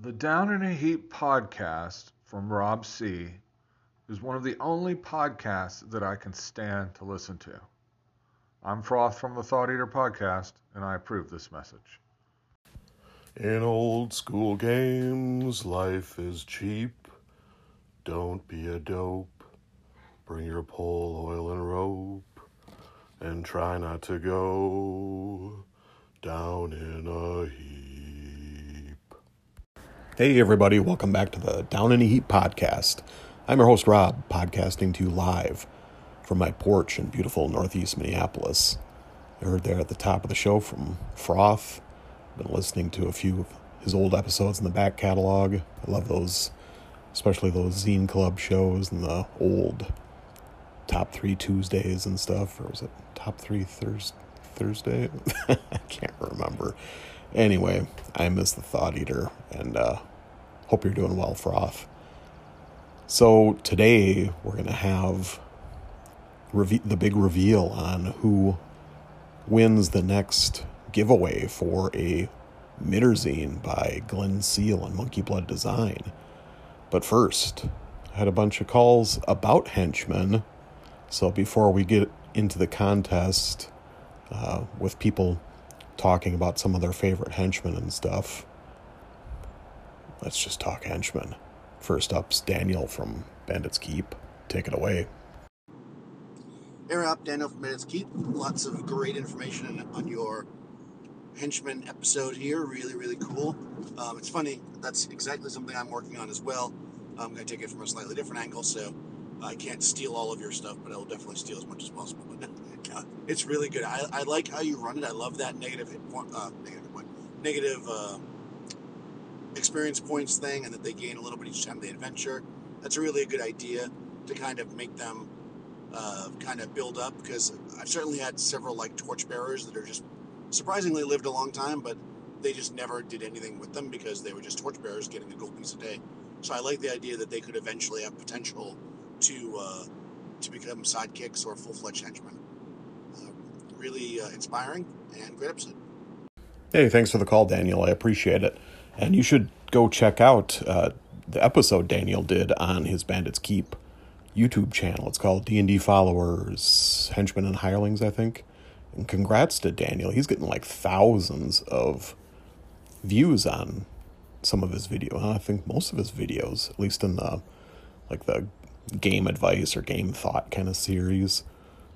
The Down in a Heap podcast from Rob C. is one of the only podcasts that I can stand to listen to. I'm Froth from the Thought Eater podcast, and I approve this message. In old school games, life is cheap. Don't be a dope. Bring your pole, oil, and rope. And try not to go down in a heap. Hey, everybody, welcome back to the Down in the Heap podcast. I'm your host, Rob, podcasting to you live from my porch in beautiful northeast Minneapolis. You heard there at the top of the show from Froth. Been listening to a few of his old episodes in the back catalog. I love those, especially those Zine Club shows and the old top three Tuesdays and stuff. Or was it top three Thurs Thursday? I can't remember. Anyway, I miss the Thought Eater and uh, hope you're doing well, Froth. So today we're going to have reve- the big reveal on who wins the next giveaway for a Midderzine by Glynn Seal and Monkey Blood Design. But first, I had a bunch of calls about henchmen. So before we get into the contest uh, with people talking about some of their favorite henchmen and stuff, let's just talk henchmen. First up's Daniel from Bandits Keep. Take it away. Hey Rob, Daniel from Bandits Keep. Lots of great information on your henchman episode here. Really, really cool. Um, it's funny, that's exactly something I'm working on as well. I'm going to take it from a slightly different angle, so I can't steal all of your stuff, but I will definitely steal as much as possible. But uh, it's really good. I, I like how you run it. I love that negative hit point, uh, negative point, negative uh, experience points thing, and that they gain a little bit each time they adventure. That's really a good idea to kind of make them uh, kind of build up because I've certainly had several like torchbearers that are just surprisingly lived a long time, but they just never did anything with them because they were just torchbearers getting a gold piece a day. So I like the idea that they could eventually have potential to uh, to become sidekicks or full fledged henchmen. Really uh, inspiring and great episode. Hey, thanks for the call, Daniel. I appreciate it. And you should go check out uh, the episode Daniel did on his Bandits Keep YouTube channel. It's called D&D Followers, Henchmen and Hirelings, I think. And congrats to Daniel. He's getting like thousands of views on some of his videos. I think most of his videos, at least in the like the game advice or game thought kind of series.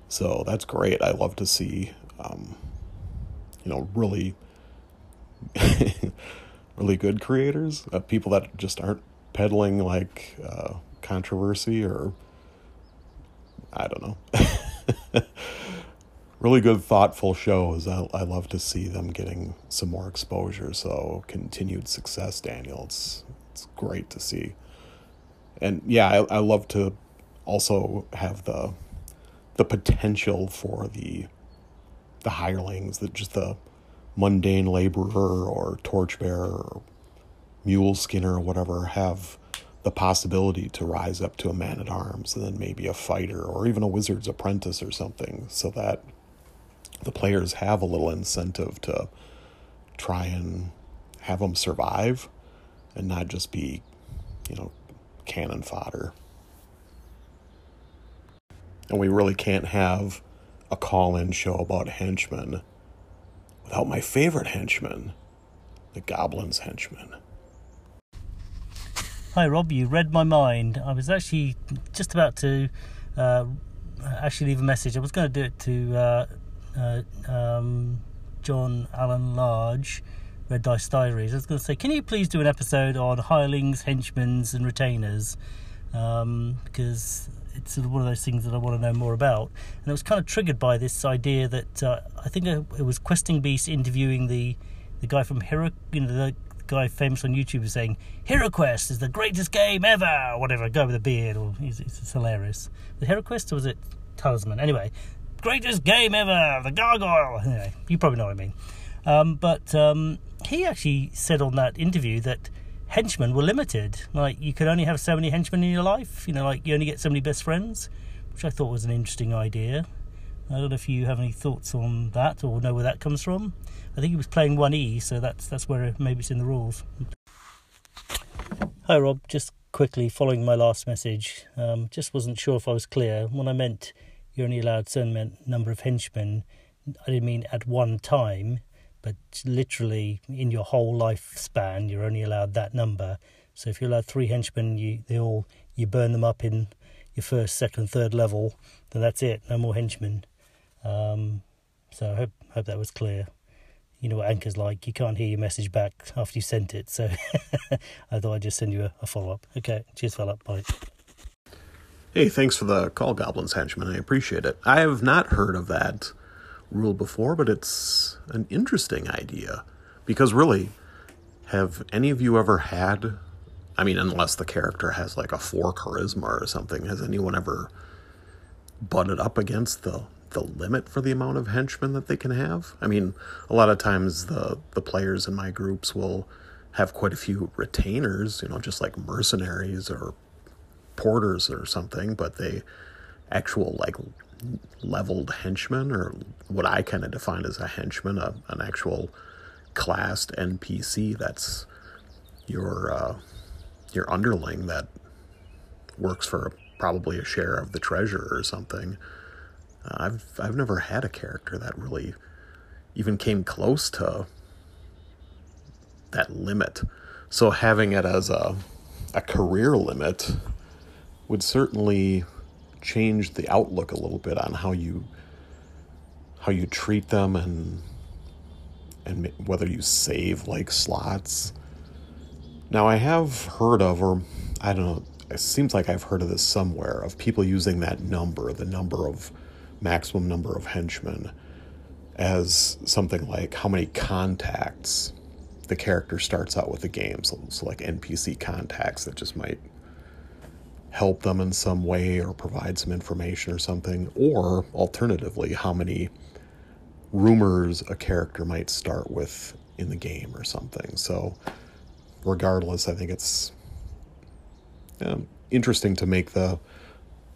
So that's great. I love to see um, you know, really really good creators, uh, people that just aren't peddling like uh, controversy or I don't know. really good, thoughtful shows. I, I love to see them getting some more exposure. So continued success, Daniel. It's it's great to see. And yeah, I, I love to also have the the potential for the the hirelings, that just the mundane laborer or torchbearer or mule skinner or whatever have the possibility to rise up to a man at arms and then maybe a fighter or even a wizard's apprentice or something so that the players have a little incentive to try and have them survive and not just be, you know, cannon fodder. And we really can't have a call in show about henchmen without my favorite henchman, the Goblin's henchman. Hi, Rob. You read my mind. I was actually just about to uh, actually leave a message. I was going to do it to uh, uh, um, John Allen Large, Red Dice Diaries. I was going to say, can you please do an episode on hirelings, henchmen, and retainers? Um, because it's sort of one of those things that I want to know more about. And it was kind of triggered by this idea that uh, I think it was Questing Beast interviewing the the guy from Hero, you know, the guy famous on YouTube is saying HeroQuest is the greatest game ever, or whatever. A guy with a beard, or it's, it's hilarious. The HeroQuest or was it Talisman? Anyway, greatest game ever, the Gargoyle. Anyway, you probably know what I mean. Um, but um, he actually said on that interview that henchmen were limited. Like you could only have so many henchmen in your life. You know, like you only get so many best friends, which I thought was an interesting idea. I don't know if you have any thoughts on that or know where that comes from. I think he was playing one E, so that's that's where maybe it's in the rules. Hi, Rob. Just quickly following my last message, um, just wasn't sure if I was clear. When I meant you're only allowed certain number of henchmen, I didn't mean at one time, but literally in your whole lifespan, you're only allowed that number. So if you're allowed three henchmen, you they all you burn them up in your first, second, third level, then that's it. No more henchmen. Um, so I hope hope that was clear. You know what Anchor's like. You can't hear your message back after you sent it. So I thought I'd just send you a, a follow up. Okay, cheers, fella. Bye. Hey, thanks for the call, Goblins Henchman. I appreciate it. I have not heard of that rule before, but it's an interesting idea. Because really, have any of you ever had I mean, unless the character has like a four charisma or something, has anyone ever butted up against the the limit for the amount of henchmen that they can have? I mean, a lot of times the the players in my groups will have quite a few retainers, you know, just like mercenaries or porters or something, but they actual like leveled henchman, or what I kind of define as a henchman, a, an actual classed NPC that's your uh, your underling that works for probably a share of the treasure or something. Uh, I've I've never had a character that really even came close to that limit. So having it as a a career limit would certainly change the outlook a little bit on how you how you treat them and and whether you save like slots now, I have heard of, or I don't know, it seems like I've heard of this somewhere, of people using that number, the number of maximum number of henchmen, as something like how many contacts the character starts out with the game. So, so like NPC contacts that just might help them in some way or provide some information or something. Or alternatively, how many rumors a character might start with in the game or something. So regardless, I think it's interesting to make the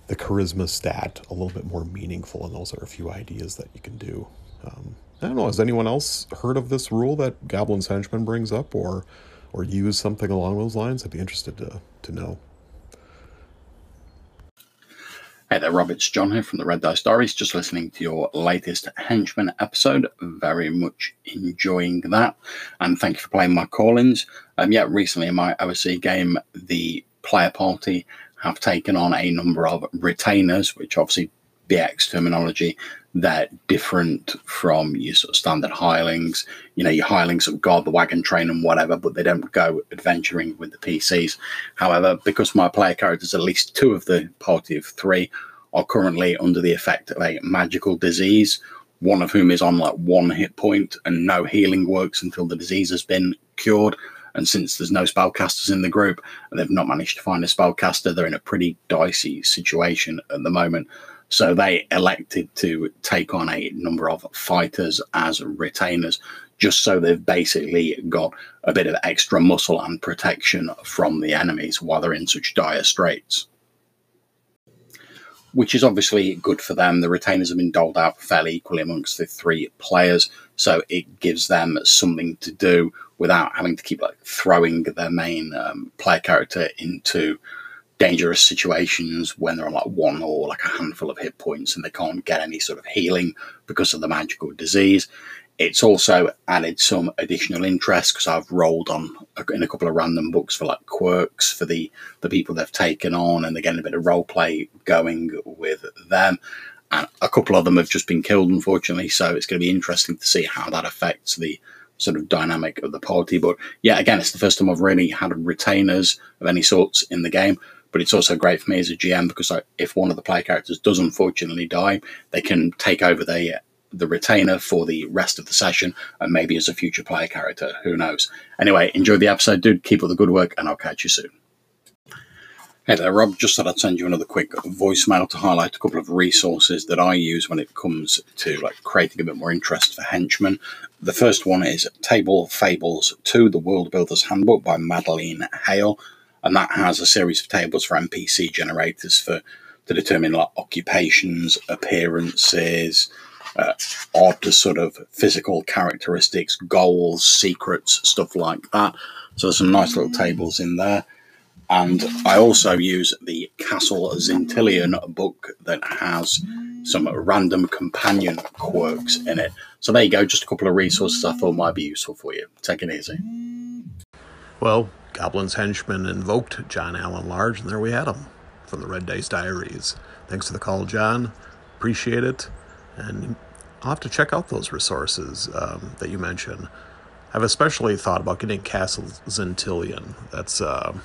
the charisma stat a little bit more meaningful, and those are a few ideas that you can do. Um, I don't know. Has anyone else heard of this rule that Goblin's Henchman brings up, or or use something along those lines? I'd be interested to to know. Hey there, Rob. It's John here from the Red Dice Stories. Just listening to your latest Henchman episode. Very much enjoying that. And thank you for playing my call ins. Um, yeah, recently in my OSE game, the player party have taken on a number of retainers, which obviously BX terminology, they're different from your sort of standard hirelings. You know, your hirelings that guard the wagon train and whatever, but they don't go adventuring with the PCs. However, because my player characters, at least two of the party of three, are currently under the effect of a magical disease, one of whom is on like one hit point and no healing works until the disease has been cured. And since there's no spellcasters in the group and they've not managed to find a spellcaster, they're in a pretty dicey situation at the moment. So they elected to take on a number of fighters as retainers, just so they've basically got a bit of extra muscle and protection from the enemies while they're in such dire straits. Which is obviously good for them. The retainers have been doled out fairly equally amongst the three players, so it gives them something to do without having to keep like throwing their main um, player character into dangerous situations when they're on like one or like a handful of hit points and they can't get any sort of healing because of the magical disease. It's also added some additional interest because I've rolled on in a couple of random books for like quirks for the the people they've taken on, and they're getting a bit of role play going with them. And a couple of them have just been killed, unfortunately. So it's going to be interesting to see how that affects the sort of dynamic of the party. But yeah, again, it's the first time I've really had retainers of any sorts in the game but it's also great for me as a GM because if one of the player characters does unfortunately die, they can take over the the retainer for the rest of the session and maybe as a future player character. Who knows? Anyway, enjoy the episode, dude. Keep up the good work, and I'll catch you soon. Hey there, Rob. Just thought I'd send you another quick voicemail to highlight a couple of resources that I use when it comes to like creating a bit more interest for henchmen. The first one is Table Fables 2, The World Builder's Handbook by Madeline Hale and that has a series of tables for NPC generators for to determine like occupations, appearances, uh, odd sort of physical characteristics, goals, secrets, stuff like that. So there's some nice little tables in there. And I also use the Castle Xyntillan book that has some random companion quirks in it. So there you go, just a couple of resources I thought might be useful for you. Take it easy. Well, Goblin's henchman invoked John Allen Large, and there we had him from the Red Dice Diaries. Thanks for the call, John. Appreciate it. And I'll have to check out those resources um, that you mentioned. I've especially thought about getting Castle Xyntillan. That's, uh,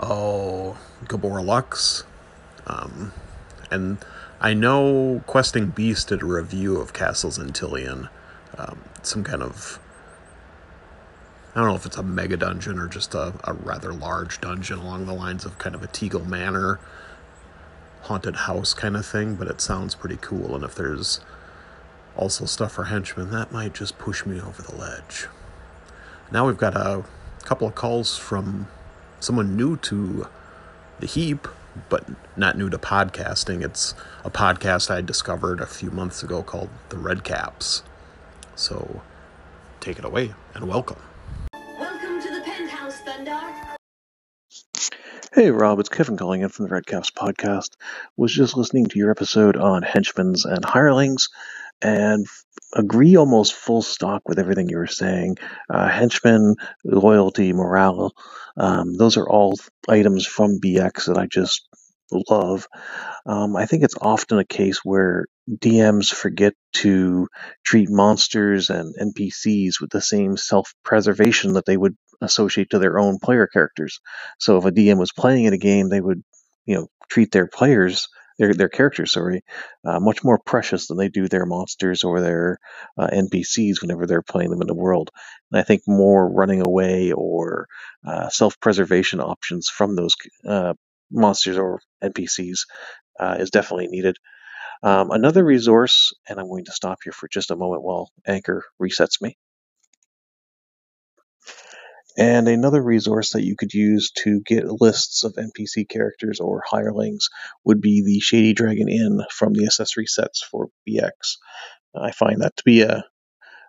oh, Gabor Lux. Um, and I know Questing Beast did a review of Castle Xyntillan. Um, some kind of, I don't know if it's a mega dungeon or just a, a rather large dungeon along the lines of kind of a Tegel Manor haunted house kind of thing, but it sounds pretty cool. And if there's also stuff for henchmen, that might just push me over the ledge. Now we've got a couple of calls from someone new to the heap, but not new to podcasting. It's a podcast I discovered a few months ago called The Red Caps. So take it away and. Welcome Hey Rob, it's Kevin calling in from the Red Caps podcast. Was just listening to your episode on henchmen and hirelings and agree almost full stock with everything you were saying. Uh, henchmen, loyalty, morale, um, those are all items from BX that I just love. Um, I think it's often a case where DMs forget to treat monsters and NPCs with the same self preservation that they would associate to their own player characters. So if a DM was playing in a game, they would, you know, treat their players, their their characters, sorry, uh, much more precious than they do their monsters or their uh, NPCs whenever they're playing them in the world. And I think more running away or uh, self preservation options from those uh, monsters or NPCs uh, is definitely needed. Um, another resource, and I'm going to stop here for just a moment while Anchor resets me. And another resource that you could use to get lists of NPC characters or hirelings would be the Shady Dragon Inn from the accessory sets for BX. I find that to be a,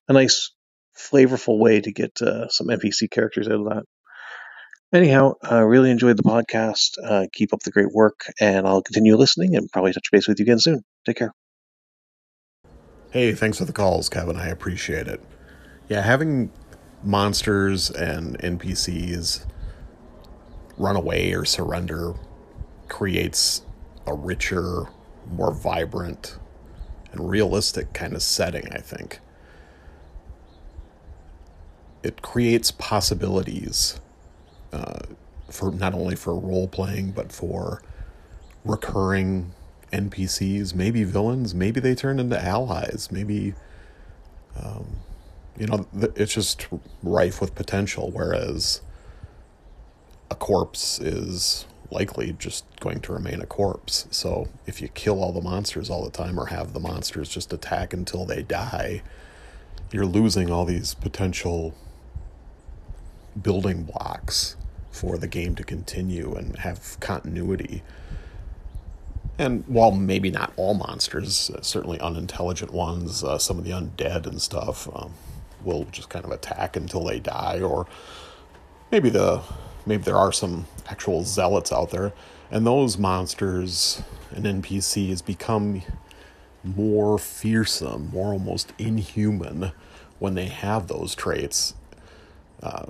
a nice, flavorful way to get uh, some NPC characters out of that. Anyhow, I uh, really enjoyed the podcast. Uh, keep up the great work, and I'll continue listening and probably touch base with you again soon. Take care. Hey, thanks for the calls, Kevin. I appreciate it. Yeah, having monsters and NPCs run away or surrender creates a richer, more vibrant, and realistic kind of setting, I think. It creates possibilities uh, for not only for role playing, but for recurring NPCs, maybe villains, maybe they turn into allies, maybe. Um, you know, it's just rife with potential, whereas a corpse is likely just going to remain a corpse. So if you kill all the monsters all the time or have the monsters just attack until they die, you're losing all these potential building blocks for the game to continue and have continuity. And while maybe not all monsters, certainly unintelligent ones, uh, some of the undead and stuff, um, will just kind of attack until they die, or maybe the maybe there are some actual zealots out there, and those monsters and NPCs become more fearsome, more almost inhuman when they have those traits. Uh,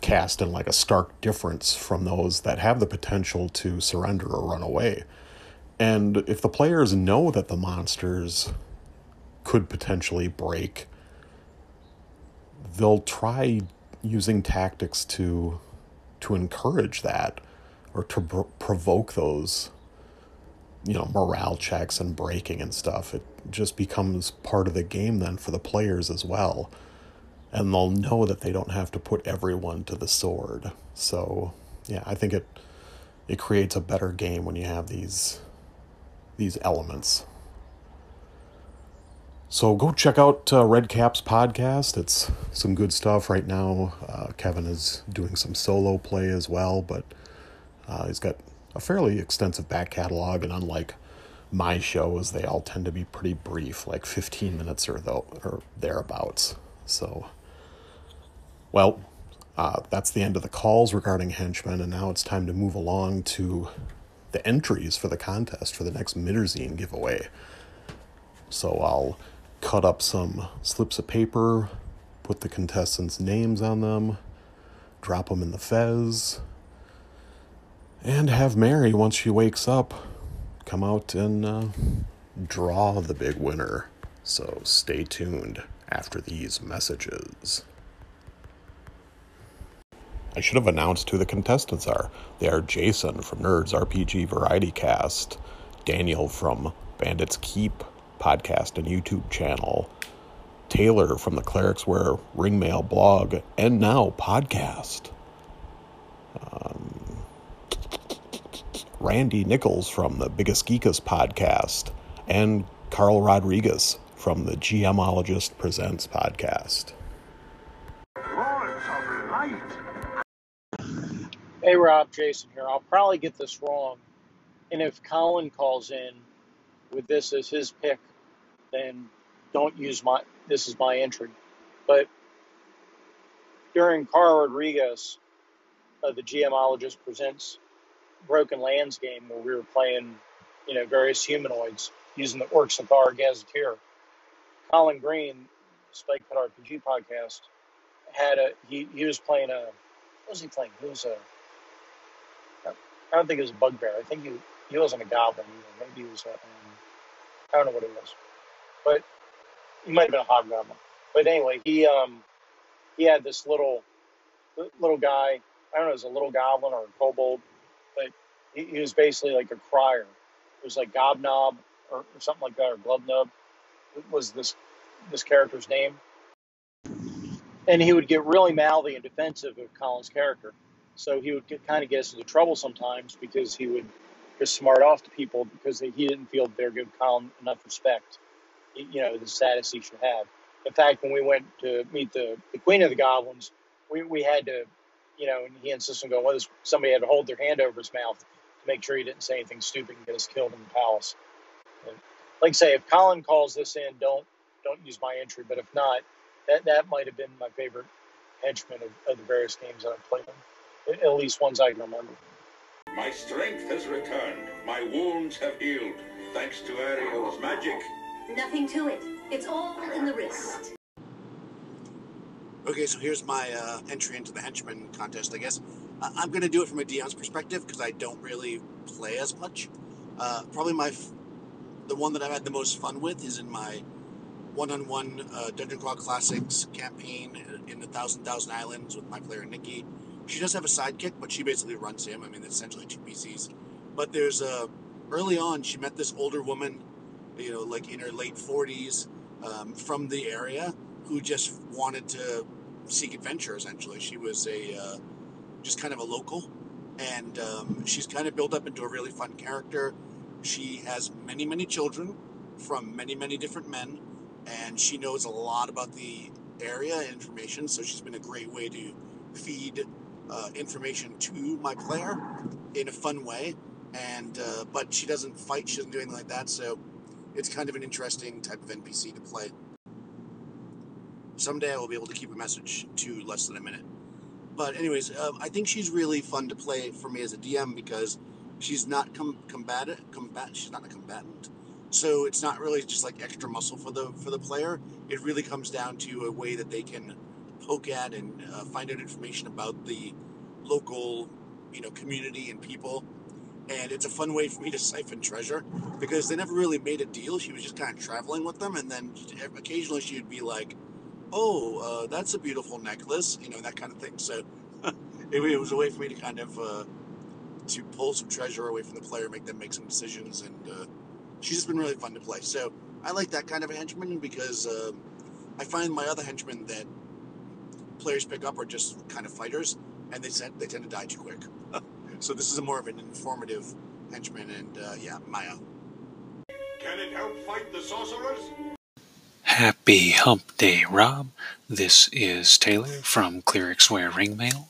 cast in like a stark difference from those that have the potential to surrender or run away. And if the players know that the monsters could potentially break they'll try using tactics to to encourage that or to pr- provoke those you know morale checks and breaking and stuff. It just becomes part of the game then for the players as well. And they'll know that they don't have to put everyone to the sword. So yeah i think it it creates a better game when you have these these elements so go check out uh, Red Caps podcast. It's some good stuff right now. Uh, Kevin is doing some solo play as well, but uh, he's got a fairly extensive back catalog, and unlike my shows, they all tend to be pretty brief, like 15 minutes or, though, or thereabouts. So, well, Uh, that's the end of the calls regarding henchmen, and now it's time to move along to the entries for the contest for the next Midderzine giveaway. So I'll cut up some slips of paper, put the contestants' names on them, drop them in the fez, and have Mary, once she wakes up, come out and uh, draw the big winner. So stay tuned after these messages. I should have announced who the contestants are. They are Jason from Nerds RPG Variety Cast, Daniel from Bandits Keep podcast and YouTube channel, Taylor from the Clerics Wear Ringmail blog, and now podcast. Um, Randy Nichols from the Biggest Geekus podcast, and Carl Rodriguez from the GMologist Presents podcast. Hey Rob, Jason here. I'll probably get this wrong. And if Colin calls in with this as his pick, then don't use my this is my entry. But during Carl Rodriguez, uh, the GMologist presents Broken Lands game where we were playing, you know, various humanoids using the Orcs of Thar Gazetteer. Colin Green, Spike Cut RPG podcast, had a he, he was playing a what was he playing? He was a I don't think it was a bugbear. I think he he wasn't a goblin either. Maybe he was a um, I don't know what it was, but he might have been a hobgoblin. But anyway, he um he had this little little guy. I don't know, it was a little goblin or a kobold, but he, he was basically like a crier. It was like Gobnob or, or something like that, or Glubnub was this this character's name. And he would get really mouthy and defensive of Colin's character. So he would get, kind of get us into trouble sometimes because he would just smart off to people because they, he didn't feel they were giving Colin enough respect, you know, the status he should have. In fact, when we went to meet the, the Queen of the Goblins, we, we had to, you know, and he insisted on going with us. Somebody had to hold their hand over his mouth to make sure he didn't say anything stupid and get us killed in the palace. And like I say, if Colin calls this in, don't don't use my entry. But if not, that that might have been my favorite henchman of, of the various games that I've played at least ones I can remember. My strength has returned. My wounds have healed. Thanks to Ariel's magic. Nothing to it. It's all in the wrist. Okay, so here's my uh, entry into the henchman contest. I guess uh, I'm going to do it from a DM's perspective because I don't really play as much. Uh, probably my f- the one that I've had the most fun with is in my one-on-one uh, Dungeon Crawl Classics campaign in the Thousand Thousand Islands with my player Nikki. She does have a sidekick, but she basically runs him. I mean, it's essentially two PCs. But there's a early on, she met this older woman, you know, like in her late 40s, um, from the area, who just wanted to seek adventure. Essentially, she was a uh, just kind of a local, and um, she's kind of built up into a really fun character. She has many, many children from many, many different men, and she knows a lot about the area information. So she's been a great way to feed uh, information to my player in a fun way. And uh, but she doesn't fight. She doesn't do anything like that. So it's kind of an interesting type of NPC to play. Someday I will be able to keep a message to less than a minute. But anyways, uh, I think she's really fun to play for me as a DM because she's not com- combatant. Combat. She's not a combatant. So it's not really just like extra muscle for the for the player. It really comes down to a way that they can poke at and uh, find out information about the local, you know, community and people. And it's a fun way for me to siphon treasure because they never really made a deal. She was just kind of traveling with them, and then occasionally she would be like, "Oh, uh, that's a beautiful necklace," you know, that kind of thing. So it, it, was a way for me to kind of uh, to pull some treasure away from the player, make them make some decisions, and uh, she's just been really fun to play. So I like that kind of a henchman because um, I find my other henchmen that players pick up are just kind of fighters, and they tend they tend to die too quick. so this is a more of an informative henchman, and uh, yeah, Maya. Can it help fight the sorcerers? Happy Hump Day, Rob. This is Taylor from Clerics Wear Ringmail,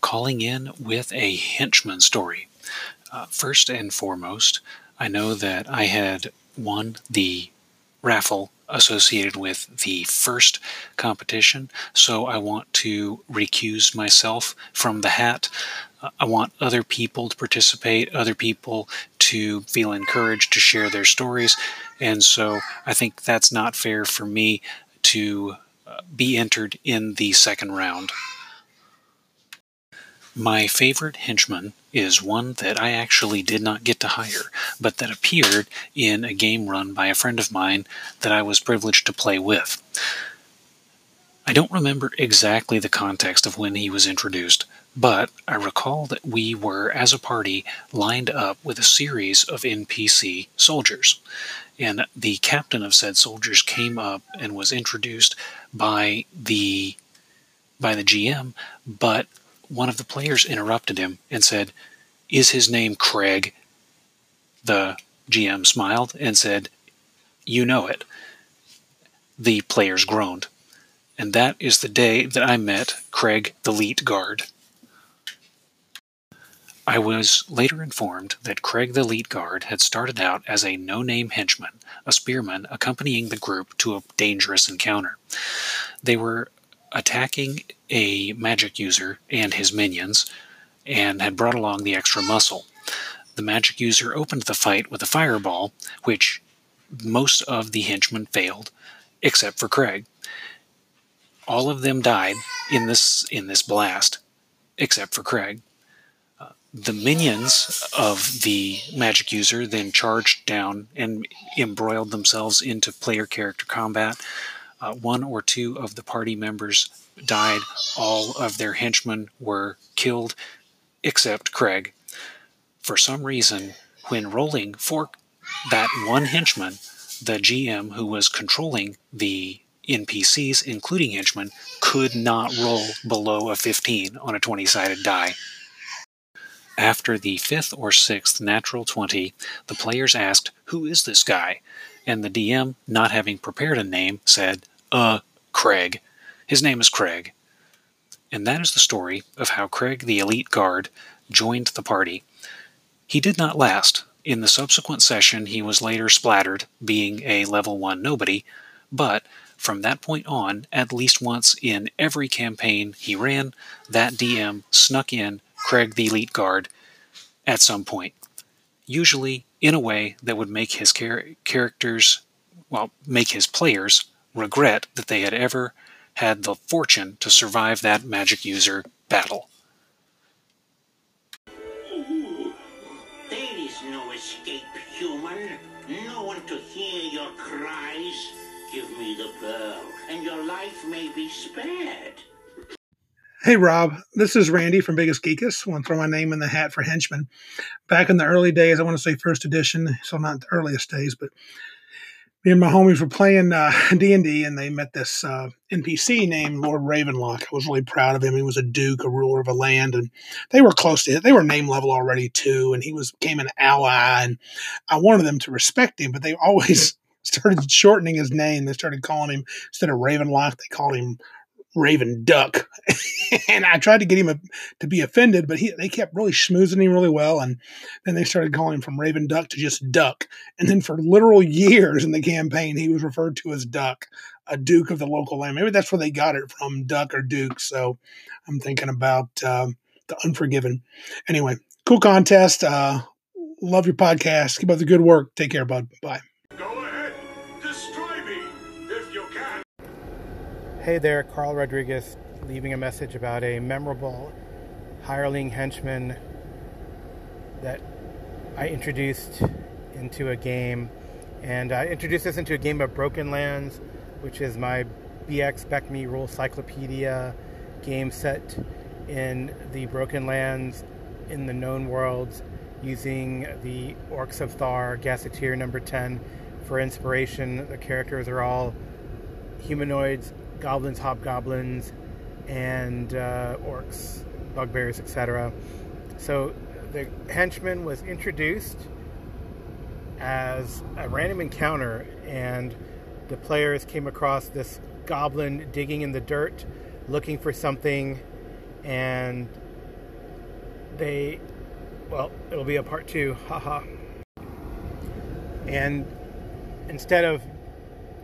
calling in with a henchman story. Uh, first and foremost, I know that I had won the raffle associated with the first competition, so I want to recuse myself from the hat. Uh, I want other people to participate, other people to feel encouraged to share their stories, and so I think that's not fair for me to uh, be entered in the second round. My favorite henchman is one that I actually did not get to hire, but that appeared in a game run by a friend of mine that I was privileged to play with. I don't remember exactly the context of when he was introduced, but I recall that we were, as a party, lined up with a series of NPC soldiers. And the captain of said soldiers came up and was introduced by the by the GM, but one of the players interrupted him and said, Is his name Craig? The GM smiled and said, You know it. The players groaned. And that is the day that I met Craig the Elite Guard. I was later informed that Craig the Elite Guard had started out as a no name henchman, a spearman accompanying the group to a dangerous encounter. They were attacking a magic user and his minions and had brought along the extra muscle. The magic user opened the fight with a fireball, which most of the henchmen failed, except for Craig. All of them died in this in this blast, except for Craig. Uh, the minions of the magic user then charged down and embroiled themselves into player character combat, uh, one or two of the party members died. All of their henchmen were killed, except Craig. For some reason, when rolling for that one henchman, the GM who was controlling the NPCs, including henchmen, could not roll below a 15 on a 20 sided die. After the fifth or sixth natural 20, the players asked, Who is this guy? And the DM, not having prepared a name, said, uh, Craig. His name is Craig. And that is the story of how Craig the Elite Guard joined the party. He did not last. In the subsequent session, he was later splattered, being a level 1 nobody, but from that point on, at least once in every campaign he ran, that DM snuck in Craig the Elite Guard at some point. Usually in a way that would make his char- characters, well, make his players regret that they had ever had the fortune to survive that magic user battle. There is no escape, human. No one to hear your cries. Give me the pearl, and your life may be spared. Hey Rob, this is Randy from Biggest Geekus. I want to throw my name in the hat for Henchman. Back in the early days, I want to say first edition, so not the earliest days, but me and my homies were playing uh, D&D and they met this uh, NPC named Lord Ravenlock. I was really proud of him. He was a duke, a ruler of a land, and they were close to it. They were name level already too, and he was became an ally. And I wanted them to respect him, but they always started shortening his name. They started calling him instead of Ravenlock, they called him Raven Duck. and I tried to get him a, to be offended, but he, they kept really schmoozing him really well. And then they started calling him from Raven Duck to just Duck. And then for literal years in the campaign, he was referred to as Duck, a Duke of the local land. Maybe that's where they got it from, Duck or Duke. So I'm thinking about um, the Unforgiven. Anyway, cool contest. Uh, love your podcast. Keep up the good work. Take care, bud. Bye. Hey there, Carl Rodriguez, leaving a message about a memorable hireling henchman that I introduced into a game. And I introduced this into a game of Broken Lands, which is my BX BECMI Rule Cyclopedia game set in the Broken Lands in the known worlds using the Orcs of Thar Gazetteer number 10 for inspiration. The characters are all humanoids goblins, hobgoblins, and uh, orcs, bugbears, etc. So the henchman was introduced as a random encounter, and the players came across this goblin digging in the dirt looking for something, and they, well, it'll be a part two, haha. And instead of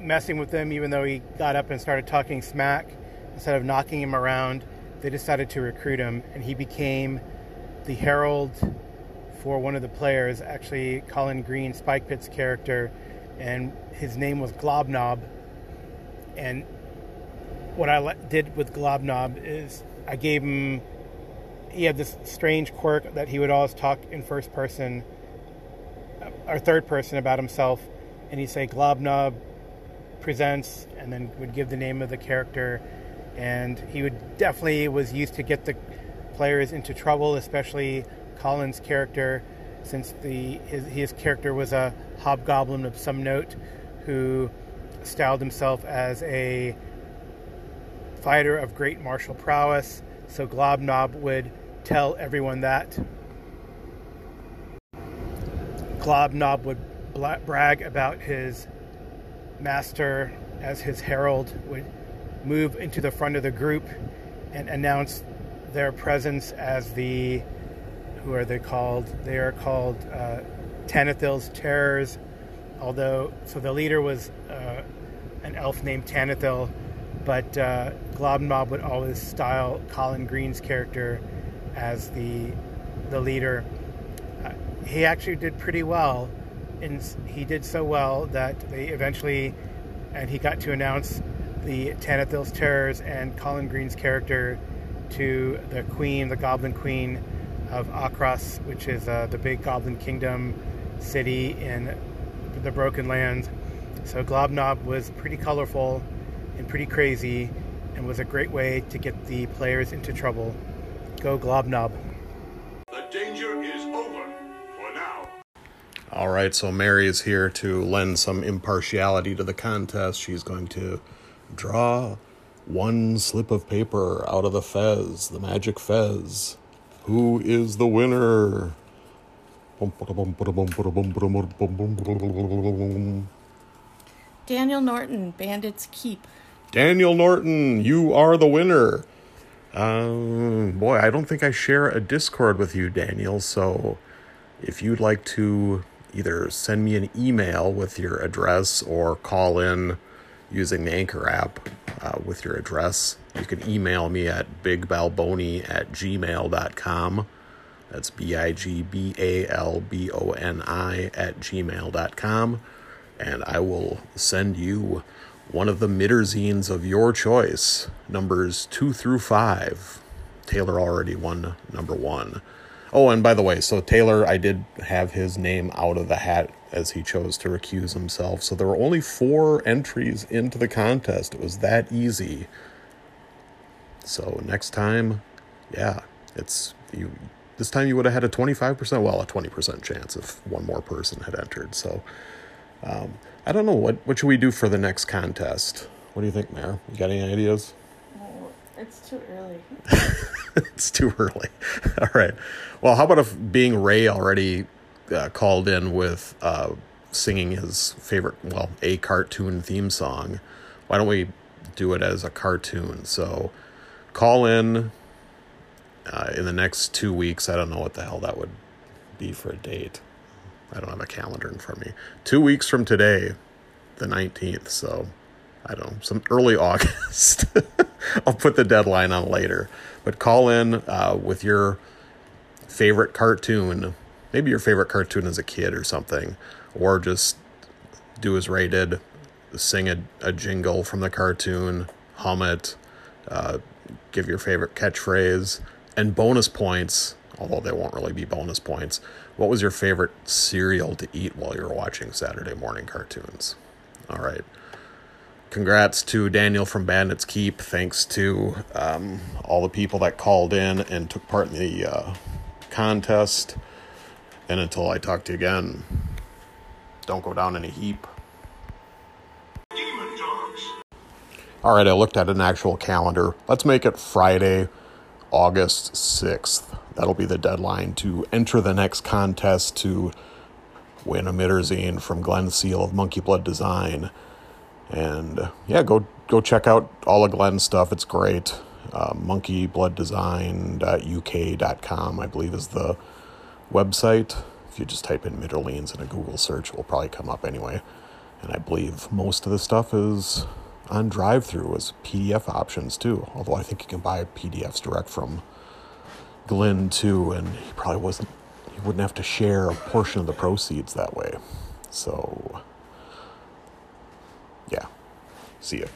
messing with him, even though he got up and started talking smack. Instead of knocking him around, they decided to recruit him, and he became the herald for one of the players, actually Colin Green, Spike Pit's character, and his name was Globnob. And what I did with Globnob is I gave him. He had this strange quirk that he would always talk in first person or third person about himself, and he'd say Globnob presents, and then would give the name of the character. And he would definitely was used to get the players into trouble, especially Colin's character, since the his, his character was a hobgoblin of some note who styled himself as a fighter of great martial prowess. So Globnob would tell everyone that. Globnob would brag about his master as his herald, would move into the front of the group and announce their presence as the who are they called? They are called uh, Tanithil's Terrors. Although, so the leader was uh, an elf named Tanithil, but uh, Globnob would always style Colin Green's character as the the leader. Uh, he actually did pretty well, and he did so well that they eventually, and he got to announce the Tanithil's Terrors and Colin Green's character to the Queen, the Goblin Queen of Akros, which is uh, the big Goblin Kingdom city in the Broken Lands. So Globnob was pretty colorful and pretty crazy, and was a great way to get the players into trouble. Go Globnob. All right, so Mary is here to lend some impartiality to the contest. She's going to draw one slip of paper out of the fez, the magic fez. Who is the winner? Daniel Norton, Bandits Keep. Daniel Norton, you are the winner. Um, boy, I don't think I share a Discord with you, Daniel. So if you'd like to either send me an email with your address or call in using the Anchor app uh, with your address, you can email me at bigbalboni at gmail.com. That's B I G B A L B O N I at gmail.com. And I will send you one of the Midderzines of your choice, numbers two through five. Taylor already won number one. Oh, and by the way, so Taylor, I did have his name out of the hat as he chose to recuse himself. So there were only four entries into the contest. It was that easy. So next time, yeah, it's you. This time you would have had a 25%, well, a 20% chance if one more person had entered. So um, I don't know. What, what should we do for the next contest? What do you think, Mayor? You got any ideas? It's too early. it's too early. All right. Well, how about if being Ray already uh, called in with uh, singing his favorite, well, a cartoon theme song? Why don't we do it as a cartoon? So call in uh, in the next two weeks. I don't know what the hell that would be for a date. I don't have a calendar in front of me. Two weeks from today, the 19th. So I don't know, some early August. I'll put the deadline on later. But call in uh, with your favorite cartoon. Maybe your favorite cartoon as a kid or something. Or just do as Ray did sing a, a jingle from the cartoon, hum it, uh, give your favorite catchphrase, and bonus points, although they won't really be bonus points. What was your favorite cereal to eat while you were watching Saturday morning cartoons? All right. Congrats to Daniel from Bandits Keep. Thanks to um, all the people that called in and took part in the uh, contest. And until I talk to you again, don't go down in a heap. All right, I looked at an actual calendar. Let's make it Friday, August 6th. That'll be the deadline to enter the next contest to win a Midderzine from Glynn Seal of Monkey Blood Design. And yeah, go go check out all of Glynn's stuff. It's great. Uh, monkeyblooddesign.uk.com, I believe, is the website. If you just type in Midderlands in a Google search, it will probably come up anyway. And I believe most of the stuff is on DriveThru as PDF options too. Although I think you can buy PDFs direct from Glynn too, and he probably wasn't he wouldn't have to share a portion of the proceeds that way. So yeah. See ya.